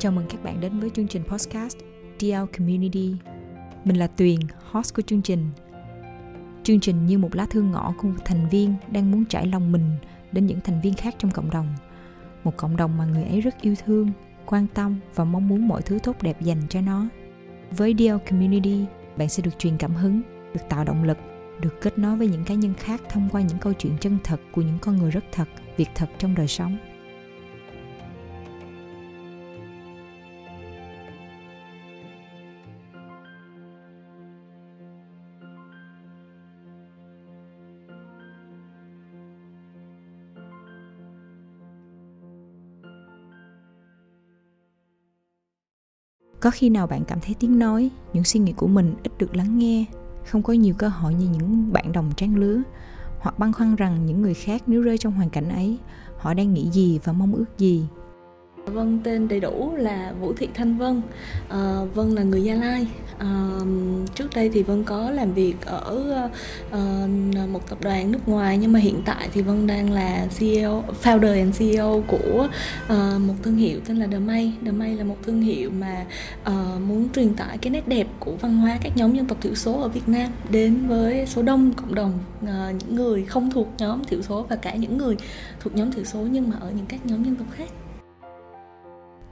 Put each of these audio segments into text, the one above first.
Chào mừng các bạn đến với chương trình podcast DL Community. Mình là Tuyền, host của chương trình. Chương trình như một lá thư ngõ của một thành viên đang muốn trải lòng mình đến những thành viên khác trong cộng đồng. Một cộng đồng mà người ấy rất yêu thương, quan tâm và mong muốn mọi thứ tốt đẹp dành cho nó. Với DL Community, bạn sẽ được truyền cảm hứng, được tạo động lực, được kết nối với những cá nhân khác thông qua những câu chuyện chân thật của những con người rất thật, việc thật trong đời sống. Có khi nào bạn cảm thấy tiếng nói, những suy nghĩ của mình ít được lắng nghe, không có nhiều cơ hội như những bạn đồng trang lứa? Hoặc băn khoăn rằng những người khác nếu rơi trong hoàn cảnh ấy, họ đang nghĩ gì và mong ước gì? Vân tên đầy đủ là Vũ Thị Thanh Vân. À, Vân là người Gia Lai. À, trước đây thì Vân có làm việc ở à, một tập đoàn nước ngoài nhưng mà hiện tại thì Vân đang là CEO, founder and CEO của à, một thương hiệu tên là The May. The May là một thương hiệu mà à, muốn truyền tải cái nét đẹp của văn hóa các nhóm dân tộc thiểu số ở Việt Nam đến với số đông cộng đồng à, những người không thuộc nhóm thiểu số và cả những người thuộc nhóm thiểu số nhưng mà ở những các nhóm dân tộc khác.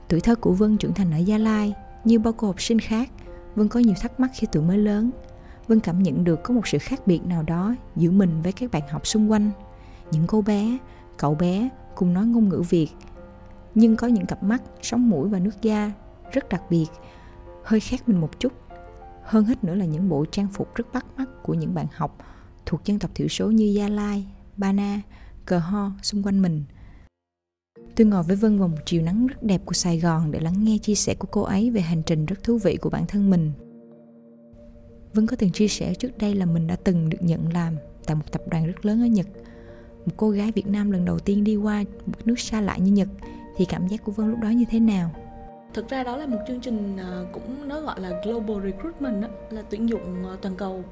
Tuổi thơ của Vân trưởng thành ở Gia Lai, như bao cô học sinh khác, Vân có nhiều thắc mắc khi tuổi mới lớn. Vân cảm nhận được có một sự khác biệt nào đó giữa mình với các bạn học xung quanh. Những cô bé, cậu bé cùng nói ngôn ngữ Việt, nhưng có những cặp mắt, sống mũi và nước da rất đặc biệt, hơi khác mình một chút. Hơn hết nữa là những bộ trang phục rất bắt mắt của những bạn học thuộc dân tộc thiểu số như Gia Lai, Ba Na, Cờ Ho xung quanh mình – Tôi ngồi với Vân vào một chiều nắng rất đẹp của Sài Gòn để lắng nghe chia sẻ của cô ấy về hành trình rất thú vị của bản thân mình. Vân có từng chia sẻ trước đây là mình đã từng được nhận làm tại một tập đoàn rất lớn ở Nhật. Một cô gái Việt Nam lần đầu tiên đi qua một nước xa lạ như Nhật, thì cảm giác của Vân lúc đó như thế nào? Thực ra đó là một chương trình à, cũng nó gọi là global recruitment đó, là tuyển dụng à, toàn cầu.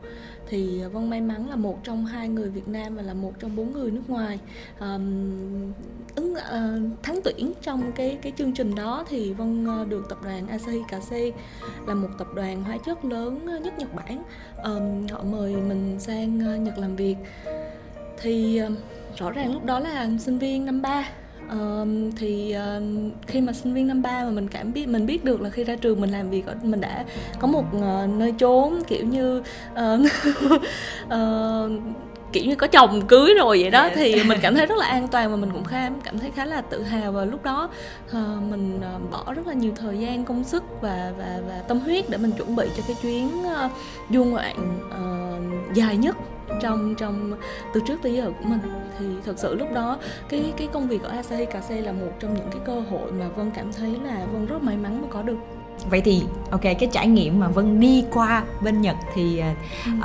Thì à, vân may mắn là một trong hai người việt nam và là một trong bốn người nước ngoài um, ứng uh, thắng tuyển trong cái cái chương trình đó. Thì vân được tập đoàn asahi kc là một tập đoàn hóa chất lớn nhất nhật bản. Um, họ mời mình sang nhật làm việc. Thì um, rõ ràng lúc đó là sinh viên năm ba. Uh, thì uh, khi mà sinh viên năm ba mà mình cảm biết mình biết được là khi ra trường mình làm việc ở mình đã có một uh, nơi trốn kiểu như uh, uh, kiểu như có chồng cưới rồi vậy đó yes. thì mình cảm thấy rất là an toàn và mình cũng khá cảm thấy khá là tự hào và lúc đó uh, mình uh, bỏ rất là nhiều thời gian công sức và và và tâm huyết để mình chuẩn bị cho cái chuyến uh, du ngoạn uh, dài nhất trong trong từ trước tới giờ của mình. Thì thật sự lúc đó cái cái công việc ở Asahi Cà là một trong những cái cơ hội mà Vân cảm thấy là Vân rất may mắn mà có được. Vậy thì ok cái trải nghiệm mà vân đi qua bên nhật thì uh,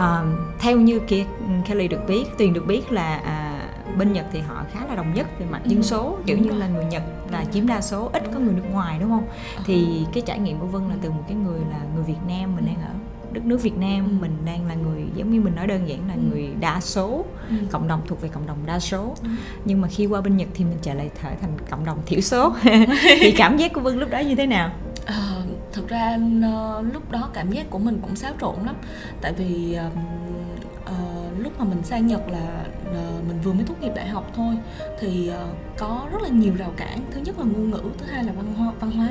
theo như kia kelly được biết tuyền được biết là uh, bên nhật thì họ khá là đồng nhất về mặt dân ừ. số kiểu như là người nhật là chiếm đa số ít có người nước ngoài đúng không? Ờ. thì cái trải nghiệm của vân là từ một cái người là người việt nam mình đang ở đất nước Việt Nam ừ. mình đang là người giống như mình nói đơn giản là ừ. người đa số ừ. cộng đồng thuộc về cộng đồng đa số ừ. nhưng mà khi qua bên Nhật thì mình trở lại trở thành cộng đồng thiểu số thì cảm giác của Vân lúc đó như thế nào? À, thực ra uh, lúc đó cảm giác của mình cũng xáo trộn lắm tại vì uh, lúc mà mình sang Nhật là uh, mình vừa mới tốt nghiệp đại học thôi thì uh, có rất là nhiều rào cản thứ nhất là ngôn ngữ thứ hai là văn hóa văn hóa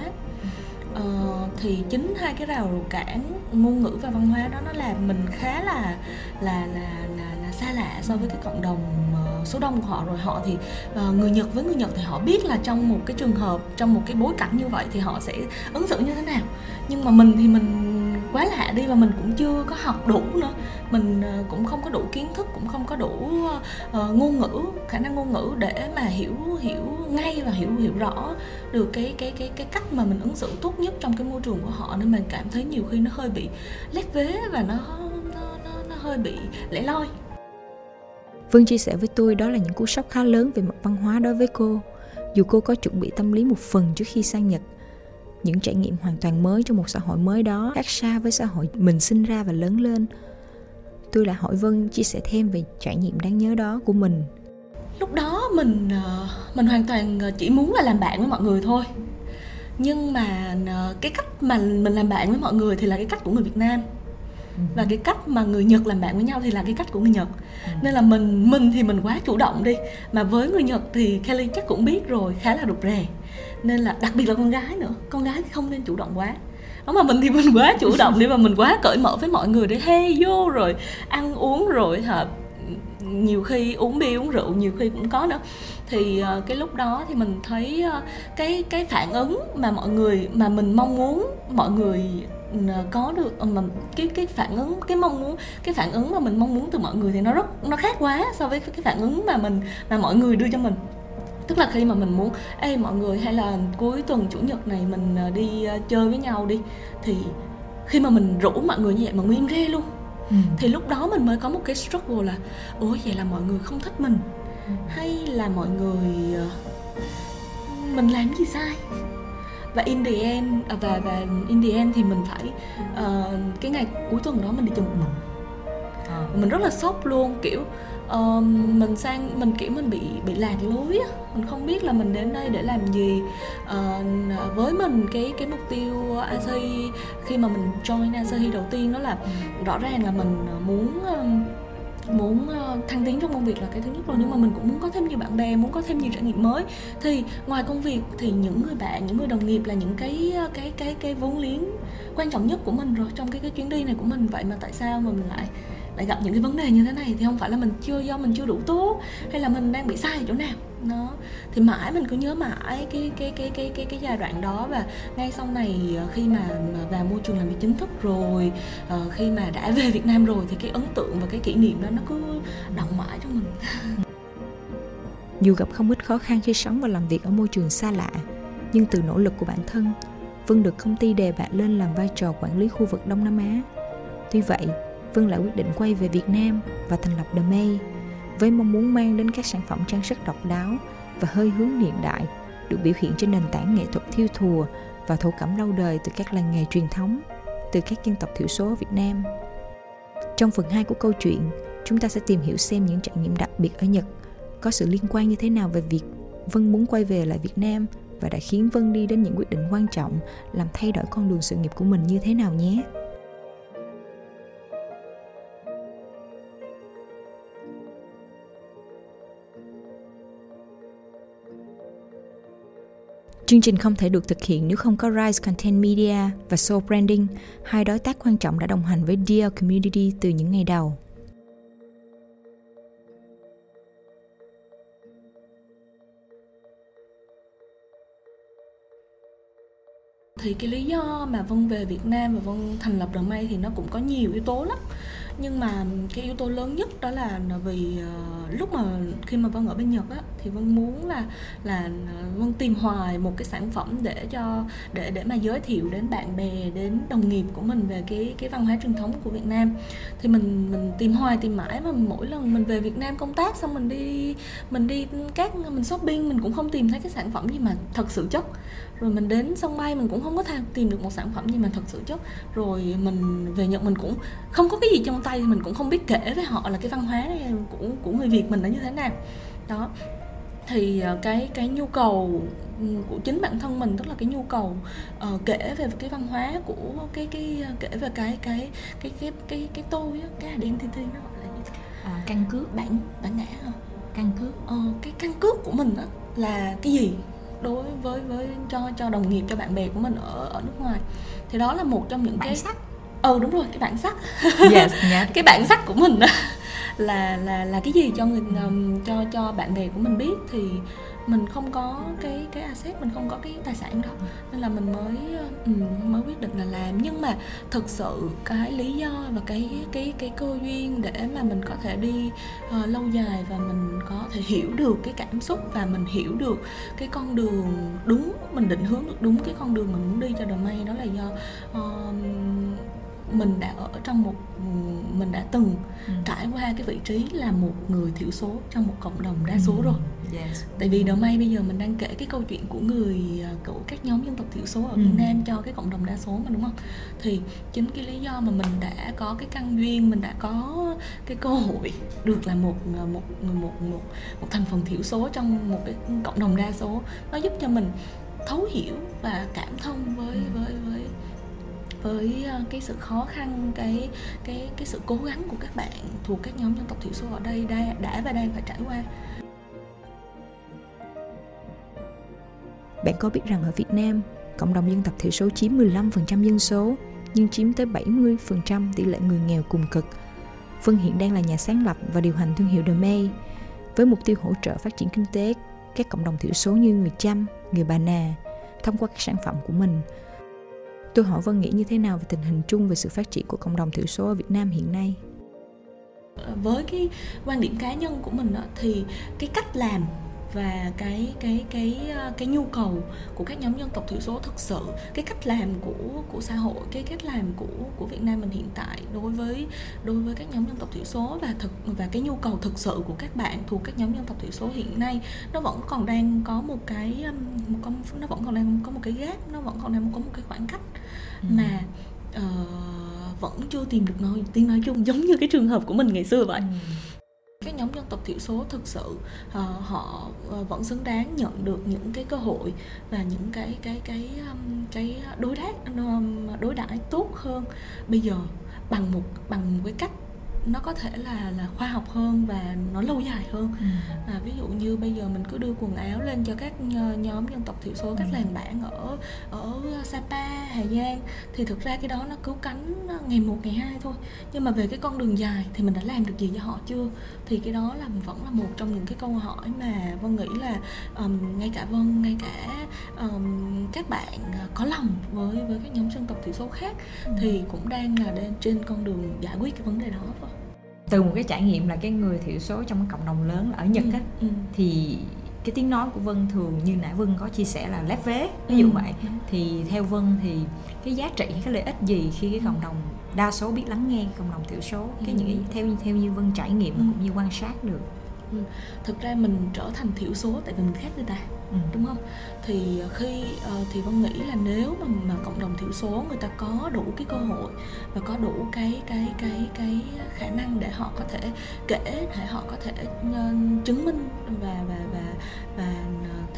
uh, thì chính hai cái rào cản ngôn ngữ và văn hóa đó nó làm mình khá là là là là, là xa lạ so với cái cộng đồng ờ, số đông của họ rồi. Họ thì uh, người Nhật với người Nhật thì họ biết là trong một cái trường hợp trong một cái bối cảnh như vậy thì họ sẽ ứng xử như thế nào. Nhưng mà mình thì mình quá lạ đi và mình cũng chưa có học đủ nữa. Mình ờ, cũng không có đủ kiến thức cũng không có đủ uh, ngôn ngữ khả năng ngôn ngữ để mà hiểu hiểu ngay và hiểu hiểu rõ được cái cái cái cái cách mà mình ứng xử tốt nhất trong cái môi trường của họ. Nên mình cảm thấy nhiều khi nó hơi bị lép vế và nó nó nó, nó hơi bị lẻ loi. Vân chia sẻ với tôi đó là những cú sốc khá lớn về mặt văn hóa đối với cô. Dù cô có chuẩn bị tâm lý một phần trước khi sang Nhật, những trải nghiệm hoàn toàn mới trong một xã hội mới đó khác xa với xã hội mình sinh ra và lớn lên. Tôi lại hỏi vân chia sẻ thêm về trải nghiệm đáng nhớ đó của mình. Lúc đó mình ờ, mình hoàn toàn ờ, chỉ muốn là làm bạn với mọi người thôi. Nhưng mà ờ, cái cách mà mình làm bạn với mọi người thì là cái cách của người Việt Nam. Ừ. và cái cách mà người Nhật làm bạn với nhau thì là cái cách của người Nhật. Ừ. nên là mình mình thì mình quá chủ động đi. Mà với người Nhật thì Kelly chắc cũng biết rồi khá là rụt rè nên là đặc biệt là con gái nữa. Con gái thì không nên chủ động quá. Đó mà mình thì mình quá chủ động đi và mình quá cởi mở với mọi người để hey vô rồi ăn uống rồi hả? Nhiều khi uống bia uống rượu nhiều khi cũng có nữa. Thì uh, cái lúc đó thì mình thấy uh, cái cái phản ứng mà mọi người mà mình mong muốn mọi người có được ờ, mà cái cái phản ứng cái mong muốn cái phản ứng mà mình mong muốn từ mọi người thì nó rất nó khác quá so với cái phản ứng mà mình mà mọi người đưa cho mình tức là khi mà mình muốn ê mọi người hay là cuối tuần chủ nhật này mình đi chơi với nhau đi thì khi mà mình rủ mọi người như vậy mà nguyên rê luôn ừ. thì lúc đó mình mới có một cái struggle là ủa vậy là mọi người không thích mình ừ. hay là mọi người ờ, mình làm gì sai và in the end à, và và in the end thì mình phải uh, cái ngày cuối tuần đó mình đi chơi một mình à. mình rất là sốc luôn kiểu uh, mình sang mình kiểu mình bị bị lạc lối á. Mình không biết là mình đến đây để làm gì. Uh, với mình cái cái mục tiêu ASI khi mà mình join ASI đầu tiên đó là rõ ràng là mình muốn ờ, muốn thăng tiến trong công việc là cái thứ nhất rồi. Nhưng mà mình cũng muốn có thêm nhiều bạn bè muốn có thêm nhiều trải nghiệm mới. Thì ngoài công việc thì những người bạn những người đồng nghiệp là những cái cái cái cái vốn liếng quan trọng nhất của mình rồi trong cái cái chuyến đi này của mình. Vậy mà tại sao mà mình lại lại gặp những cái vấn đề như thế này thì không phải là mình chưa do mình chưa đủ tốt hay là mình đang bị sai ở chỗ nào. Nó thì mãi mình cứ nhớ mãi cái cái cái cái cái cái giai đoạn đó và ngay sau này ờ, khi mà, vào môi trường làm việc chính thức rồi ờ, khi mà đã về Việt Nam rồi thì cái ấn tượng và cái kỷ niệm đó nó cứ động mãi trong mình. Dù gặp không ít khó khăn khi sống và làm việc ở môi trường xa lạ nhưng từ nỗ lực của bản thân Vân được công ty đề bạt lên làm vai trò quản lý khu vực Đông Nam Á. Tuy vậy, Vân lại quyết định quay về Việt Nam và thành lập The May với mong muốn mang đến các sản phẩm trang sức độc đáo và hơi hướng hiện đại được biểu hiện trên nền tảng nghệ thuật thiêu thùa và thổ cẩm lâu đời từ các làng nghề truyền thống, từ các dân tộc thiểu số ở Việt Nam. Trong phần 2 của câu chuyện, chúng ta sẽ tìm hiểu xem những trải nghiệm đặc biệt ở Nhật có sự liên quan như thế nào về việc Vân muốn quay về lại Việt Nam và đã khiến Vân đi đến những quyết định quan trọng làm thay đổi con đường sự nghiệp của mình như thế nào nhé. Chương trình không thể được thực hiện nếu không có Rise Content Media và Soul Branding, hai đối tác quan trọng đã đồng hành với Dear Community từ những ngày đầu. thì cái lý do mà vân về việt nam và vân thành lập The May thì nó cũng có nhiều yếu tố lắm nhưng mà cái yếu tố lớn nhất đó là vì uh, lúc mà khi mà vân ở bên nhật á thì vân muốn là là ờ, vân tìm hoài một cái sản phẩm để cho để để mà giới thiệu đến bạn bè đến đồng nghiệp của mình về cái cái văn hóa truyền thống của việt nam. Thì mình mình tìm hoài tìm mãi mà mỗi lần mình về việt nam công tác xong mình đi mình đi các mình shopping mình cũng không tìm thấy cái sản phẩm gì mà thật sự chất. Rồi mình đến sân bay mình cũng không có tìm được một sản phẩm gì mà thật sự chất. Rồi mình về nhật mình cũng không có cái gì trong tay thì mình cũng không biết kể với họ là cái văn hóa của của người việt mình nó như thế nào. Đó. Thì ờ, cái cái nhu cầu ừ, của chính bản thân mình tức là cái nhu cầu uh, kể về cái văn hóa của cái cái kể về cái cái cái cái cái cái tôi á cái identity nó gọi là thế à, căn cước. Bản bản ngã không căn cước. Ờ, cái căn cước của mình á là cái gì đối với với cho cho đồng nghiệp cho bạn bè của mình ở ở nước ngoài. Thì đó là một trong những bản cái sắc ừ đúng rồi cái bản sắc. Yes, yeah. cái bản sắc của mình là là là cái gì cho người cho cho bạn bè của mình biết thì mình không có cái cái asset mình không có cái tài sản đó. Nên là mình mới mới quyết định là làm. Nhưng mà thực sự cái lý do và cái cái cái cơ duyên để mà mình có thể đi uh, lâu dài và mình có thể hiểu được cái cảm xúc và mình hiểu được cái con đường đúng mình định hướng được đúng cái con đường mình muốn đi cho đời may đó là do uh, mình đã ở trong một mình đã từng ừ. trải qua cái vị trí là một người thiểu số trong một cộng đồng đa số ừ. rồi yes. tại vì đầu may bây giờ mình đang kể cái câu chuyện của người à, của các nhóm dân tộc thiểu số ở ừ. Việt Nam cho cái cộng đồng đa số mà đúng không thì chính cái lý do mà mình đã có cái căn duyên mình đã có cái cơ hội được là một à, một một một một, thành phần thiểu số trong một cái cộng đồng đa số nó giúp cho mình thấu hiểu và cảm thông với ừ. với với với ờ, cái sự khó khăn cái cái cái sự cố gắng của các bạn thuộc các nhóm dân tộc thiểu số ở đây đã, đã và đang phải trải qua Bạn có biết rằng ở Việt Nam, cộng đồng dân tộc thiểu số chiếm 15% dân số, nhưng chiếm tới 70% tỷ lệ người nghèo cùng cực. Vân hiện đang là nhà sáng lập và điều hành thương hiệu The May, với mục tiêu hỗ trợ phát triển kinh tế các cộng đồng thiểu số như người Chăm, người Bà Nà, thông qua các sản phẩm của mình. Tôi hỏi Vân nghĩ như thế nào về tình hình chung về sự phát triển của cộng đồng thiểu số ở Việt Nam hiện nay? Với cái quan điểm cá nhân của mình đó, thì cái cách làm và cái cái cái ờ, cái nhu cầu của các nhóm dân tộc thiểu số thực sự cái cách làm của của xã hội cái cách làm của của Việt Nam mình hiện tại đối với đối với các nhóm dân tộc thiểu số và thực và cái nhu cầu thực sự của các bạn thuộc các nhóm dân tộc thiểu số hiện nay nó vẫn còn đang có một cái một con nó vẫn còn đang có một cái gap nó vẫn còn đang có một cái khoảng cách ừ. mà uh, vẫn chưa tìm được nói tiếng nói chung giống như cái trường hợp của mình ngày xưa vậy ừ các nhóm dân tộc thiểu số thực sự uh, họ uh, vẫn xứng đáng nhận được những cái cơ hội và những cái cái cái um, cái đối đãi um, đối đãi tốt hơn bây giờ bằng một bằng một cái cách nó có thể là là khoa học hơn và nó lâu dài hơn ừ. à, ví dụ như bây giờ mình cứ đưa quần áo lên cho các nhóm dân tộc thiểu số các ừ. làng bản ở ở Sapa Hà Giang thì thực ra cái đó nó cứu cánh ngày một ngày hai thôi nhưng mà về cái con đường dài thì mình đã làm được gì cho họ chưa thì cái đó là vẫn là một trong những cái câu hỏi mà vân nghĩ là um, ngay cả vân ngay cả um, các bạn có lòng với với các nhóm dân tộc thiểu số khác ừ. thì cũng đang là trên con đường giải quyết cái vấn đề đó thôi từ một cái trải nghiệm là cái người thiểu số trong cái cộng đồng lớn ở Nhật ừ, á ừ. thì cái tiếng nói của Vân thường như nãy Vân có chia sẻ là lép vế ví dụ ừ. vậy thì theo Vân thì cái giá trị cái lợi ích gì khi cái cộng đồng đa số biết lắng nghe cộng đồng thiểu số cái những cái theo theo như Vân trải nghiệm ừ. cũng như quan sát được ừ. thực ra mình trở thành thiểu số tại vì mình khác người ta ừ. đúng không thì khi uh, thì vân nghĩ là nếu mà mà cộng đồng thiểu số người ta có đủ cái cơ hội và có đủ cái cái cái cái khả năng để họ có thể kể để họ có thể uh, chứng minh và và và và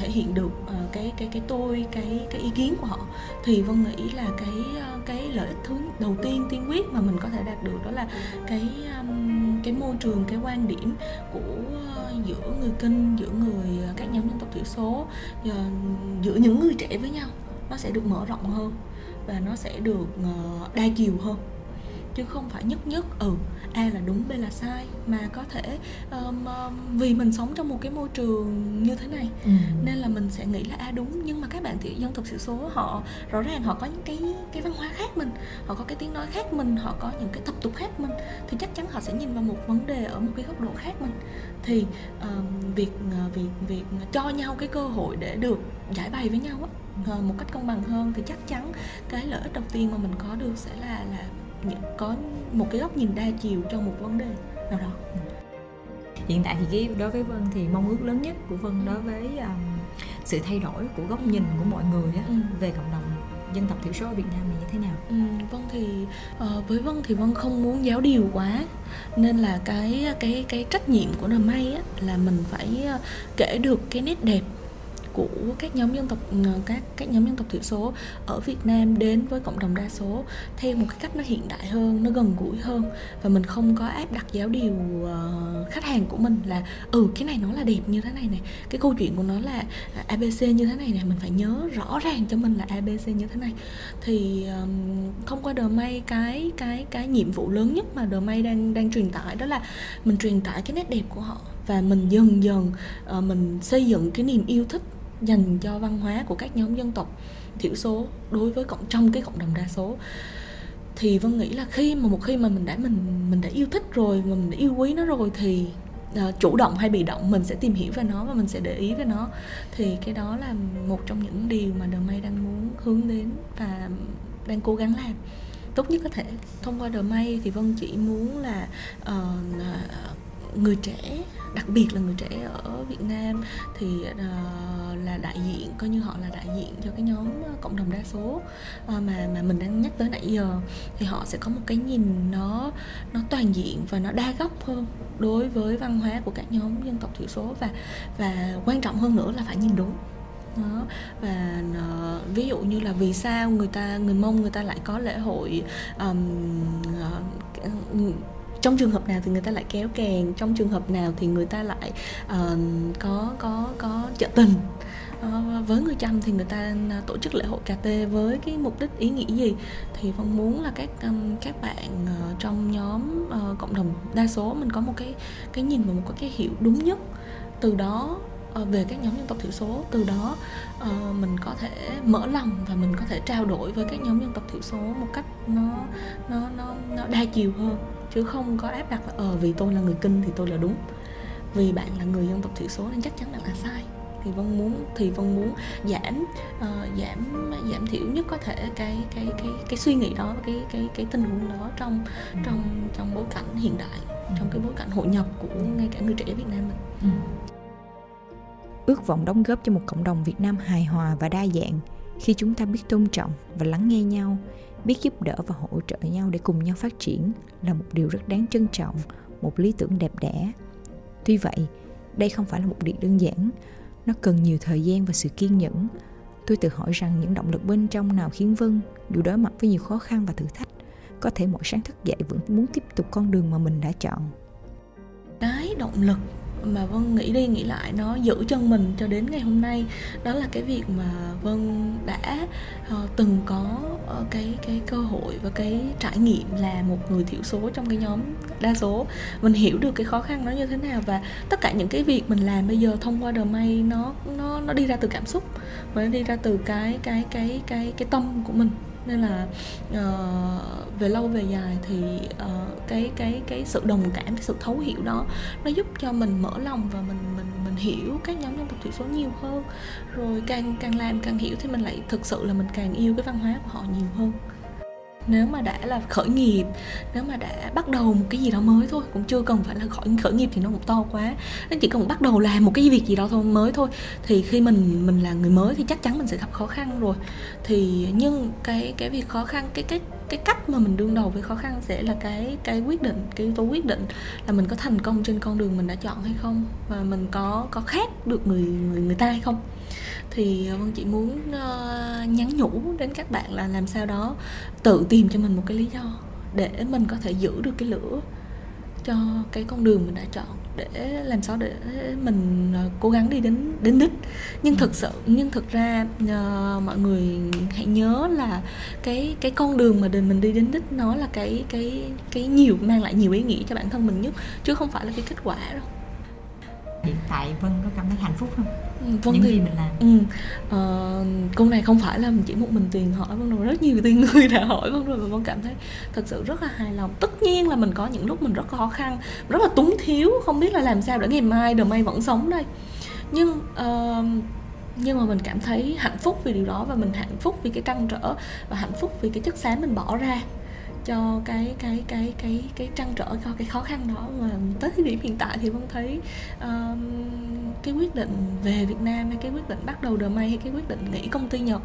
thể hiện được uh, cái cái cái tôi cái cái ý kiến của họ thì vân nghĩ là cái uh, cái lợi ích thứ đầu tiên tiên quyết mà mình có thể đạt được đó là cái um, cái môi trường cái quan điểm của uh, giữa người kinh giữa người uh, các nhóm dân tộc thiểu số uh, giữa những người trẻ với nhau nó sẽ được mở rộng hơn và nó sẽ được uh, đa chiều hơn chứ không phải nhất nhất. Ừ a là đúng b là sai. Mà có thể um, vì mình sống trong một cái môi trường như thế này ừ. nên là mình sẽ nghĩ là a đúng. Nhưng mà các bạn thì dân tộc thiểu số họ rõ ràng họ có những cái cái văn hóa khác mình họ có cái tiếng nói khác mình họ có những cái tập tục khác mình thì chắc chắn họ sẽ nhìn vào một vấn đề ở một cái góc độ khác mình. Thì um, việc uh, việc việc cho nhau cái cơ hội để được giải bày với nhau á uh, một cách công bằng hơn thì chắc chắn cái lợi ích đầu tiên mà mình có được sẽ là là có một cái góc nhìn đa chiều cho một vấn đề nào đó hiện tại thì đối với vân thì mong ước lớn nhất của vân đối với um, sự thay đổi của góc nhìn của mọi người á, ừ. về cộng đồng dân tộc thiểu số ở Việt Nam này như thế nào? Ừ, vân thì uh, với Vân thì Vân không muốn giáo điều quá nên là cái cái cái trách nhiệm của nà may á, là mình phải uh, kể được cái nét đẹp của các nhóm dân tộc ờ, các các nhóm dân tộc thiểu số ở Việt Nam đến với cộng đồng đa số theo một cái cách nó hiện đại hơn nó gần gũi hơn và mình không có áp đặt giáo điều uh, khách hàng của mình là ừ cái này nó là đẹp như thế này này cái câu chuyện của nó là à, abc như thế này này mình phải nhớ rõ ràng cho mình là abc như thế này. Thì um, thông qua The May cái cái cái nhiệm vụ lớn nhất mà The May đang đang truyền tải đó là mình truyền tải cái nét đẹp của họ và mình dần dần uh, mình xây dựng cái niềm yêu thích dành cho văn hóa của các nhóm dân tộc thiểu số đối với cộng trong cái cộng đồng đa số. Thì vân nghĩ là khi mà một khi mà mình đã mình mình đã yêu thích rồi mà mình đã yêu quý nó rồi thì uh, chủ động hay bị động mình sẽ tìm hiểu về nó và mình sẽ để ý về nó. Thì cái đó là một trong những điều mà The May đang muốn hướng đến và đang cố gắng làm. Tốt nhất có thể thông qua The May thì Vân chỉ muốn là uh, người trẻ đặc biệt là người trẻ ở Việt Nam thì uh, là đại diện coi như họ là đại diện cho cái nhóm ờ, cộng đồng đa số uh, mà mà mình đang nhắc tới nãy giờ thì họ sẽ có một cái nhìn nó nó toàn diện và nó đa góc hơn đối với văn hóa của các nhóm dân tộc thiểu số và và quan trọng hơn nữa là phải nhìn đúng. Đó và uh, ví dụ như là vì sao người ta người mông người ta lại có lễ hội um, uh, trong trường hợp nào thì người ta lại kéo kèn trong trường hợp nào thì người ta lại uh, có có có trợ tình. Uh, với người chăm thì người ta à, tổ chức lễ hội cà tê với cái mục đích ý nghĩa gì? Thì phong muốn là các um, các bạn uh, trong nhóm uh, cộng đồng đa số mình có một cái cái nhìn và một cái hiểu đúng nhất. Từ đó về các nhóm dân tộc thiểu số từ đó uh, mình có thể mở lòng và mình có thể trao đổi với các nhóm dân tộc thiểu số một cách nó nó nó nó đa chiều hơn chứ không có áp đặt là ờ vì tôi là người kinh thì tôi là đúng. Vì bạn là người dân tộc thiểu số nên chắc chắn bạn là sai. Thì vân muốn thì vân muốn giảm uh, giảm giảm thiểu nhất có thể cái cái cái cái suy nghĩ đó cái cái cái tình huống đó trong trong trong bối cảnh hiện đại trong cái bối cảnh hội nhập của ngay cả người trẻ Việt Nam mình. Ừ. Ước vọng đóng góp cho một cộng đồng Việt Nam hài hòa và đa dạng khi chúng ta biết tôn trọng và lắng nghe nhau, biết giúp đỡ và hỗ trợ nhau để cùng nhau phát triển là một điều rất đáng trân trọng, một lý tưởng đẹp đẽ. Tuy vậy, đây không phải là một điều đơn giản, nó cần nhiều thời gian và sự kiên nhẫn. Tôi tự hỏi rằng những động lực bên trong nào khiến Vân, dù đối mặt với nhiều khó khăn và thử thách, có thể mỗi sáng thức dậy vẫn muốn tiếp tục con đường mà mình đã chọn. Cái động lực mà vân nghĩ đi nghĩ lại nó giữ chân mình cho đến ngày hôm nay. Đó là cái việc mà vân đã uh, từng có uh, cái cái cơ hội và cái trải nghiệm là một người thiểu số trong cái nhóm đa số. Mình hiểu được cái khó khăn nó như thế nào và tất cả những cái việc mình làm bây giờ thông qua đờ may nó nó nó đi ra từ cảm xúc và nó đi ra từ cái cái cái cái cái tâm của mình nên là uh, về lâu về dài thì uh, cái cái cái sự đồng cảm cái sự thấu hiểu đó nó giúp cho mình mở lòng và mình mình mình hiểu các nhóm dân tộc thiểu số nhiều hơn. Rồi càng càng làm càng hiểu thì mình lại thực sự là mình càng yêu cái văn hóa của họ nhiều hơn nếu mà đã là khởi nghiệp, nếu mà đã bắt đầu một cái gì đó mới thôi, cũng chưa cần phải là khởi khởi nghiệp thì nó cũng to quá. Nên chỉ cần bắt đầu làm một cái việc gì đó thôi, mới thôi, thì khi mình mình là người mới thì chắc chắn mình sẽ gặp khó khăn rồi. Thì nhưng cái cái việc khó khăn, cái cái cái cách mà mình đương đầu với khó khăn sẽ là cái cái quyết định cái yếu tố quyết định là mình có thành công trên con đường mình đã chọn hay không và mình có có khác được người người người ta hay không. Thì ờ, vân chỉ muốn uh, nhắn nhủ đến các bạn là làm sao đó tự tìm cho mình một cái lý do để mình có thể giữ được cái lửa cho cái con đường mình đã chọn để làm sao để mình uh, cố gắng đi đến đến đích. Nhưng thực sự nhưng thực ra uh, mọi người hãy nhớ là cái cái con đường mà mình đi đến đích nó là cái cái cái nhiều mang lại nhiều ý nghĩa cho bản thân mình nhất chứ không phải là cái kết quả đâu hiện tại vân có cảm thấy hạnh phúc không? Vâng những thì, gì mình làm. Ừ. uh, câu này không phải là chỉ một mình tuyền hỏi vân rồi rất nhiều tiền người đã hỏi vân rồi và vân cảm thấy thật sự rất là hài lòng. Tất nhiên là mình có những lúc mình rất khó khăn rất là túng thiếu không biết là làm sao để ngày mai đời may vẫn sống đây. Nhưng uh, nhưng mà mình cảm thấy hạnh phúc vì điều đó và mình hạnh phúc vì cái trăn trở và hạnh phúc vì cái chất xám mình bỏ ra cho cái cái cái cái cái trăn trở cho cái khó khăn đó. Mà tới thời điểm hiện tại thì vân thấy um, cái quyết định về Việt Nam hay cái quyết định bắt đầu đời may hay cái quyết định nghỉ công ty Nhật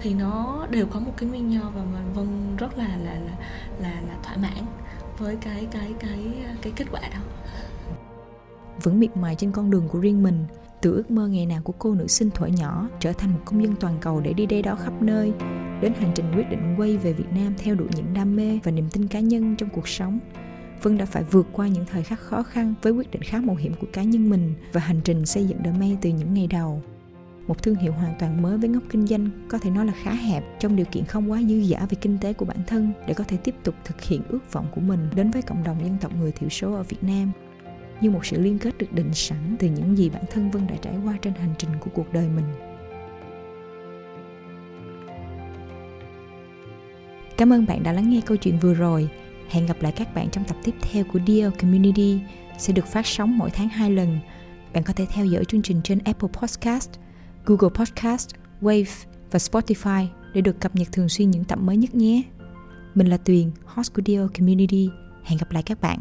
thì nó đều có một cái nguyên do và mình vân rất là là là là, là thỏa mãn với cái cái cái cái kết quả đó. Vẫn miệt mài trên con đường của riêng mình từ ước mơ ngày nào của cô nữ sinh thuở nhỏ trở thành một công dân toàn cầu để đi đây đó khắp nơi đến hành trình quyết định quay về Việt Nam theo đuổi những đam mê và niềm tin cá nhân trong cuộc sống. Vân đã phải vượt qua những thời khắc khó khăn với quyết định khá mạo hiểm của cá nhân mình và hành trình xây dựng The May từ những ngày đầu. Một thương hiệu hoàn toàn mới với ngóc kinh doanh có thể nói là khá hẹp trong điều kiện không quá dư dả về kinh tế của bản thân để có thể tiếp tục thực hiện ước vọng của mình đến với cộng đồng dân tộc người thiểu số ở Việt Nam như một sự liên kết được định sẵn từ những gì bản thân Vân đã trải qua trên hành trình của cuộc đời mình. Cảm ơn bạn đã lắng nghe câu chuyện vừa rồi. Hẹn gặp lại các bạn trong tập tiếp theo của Dear Community sẽ được phát sóng mỗi tháng 2 lần. Bạn có thể theo dõi chương trình trên Apple Podcast, Google Podcast, Wave và Spotify để được cập nhật thường xuyên những tập mới nhất nhé. Mình là Tuyền, host của Dear Community. Hẹn gặp lại các bạn.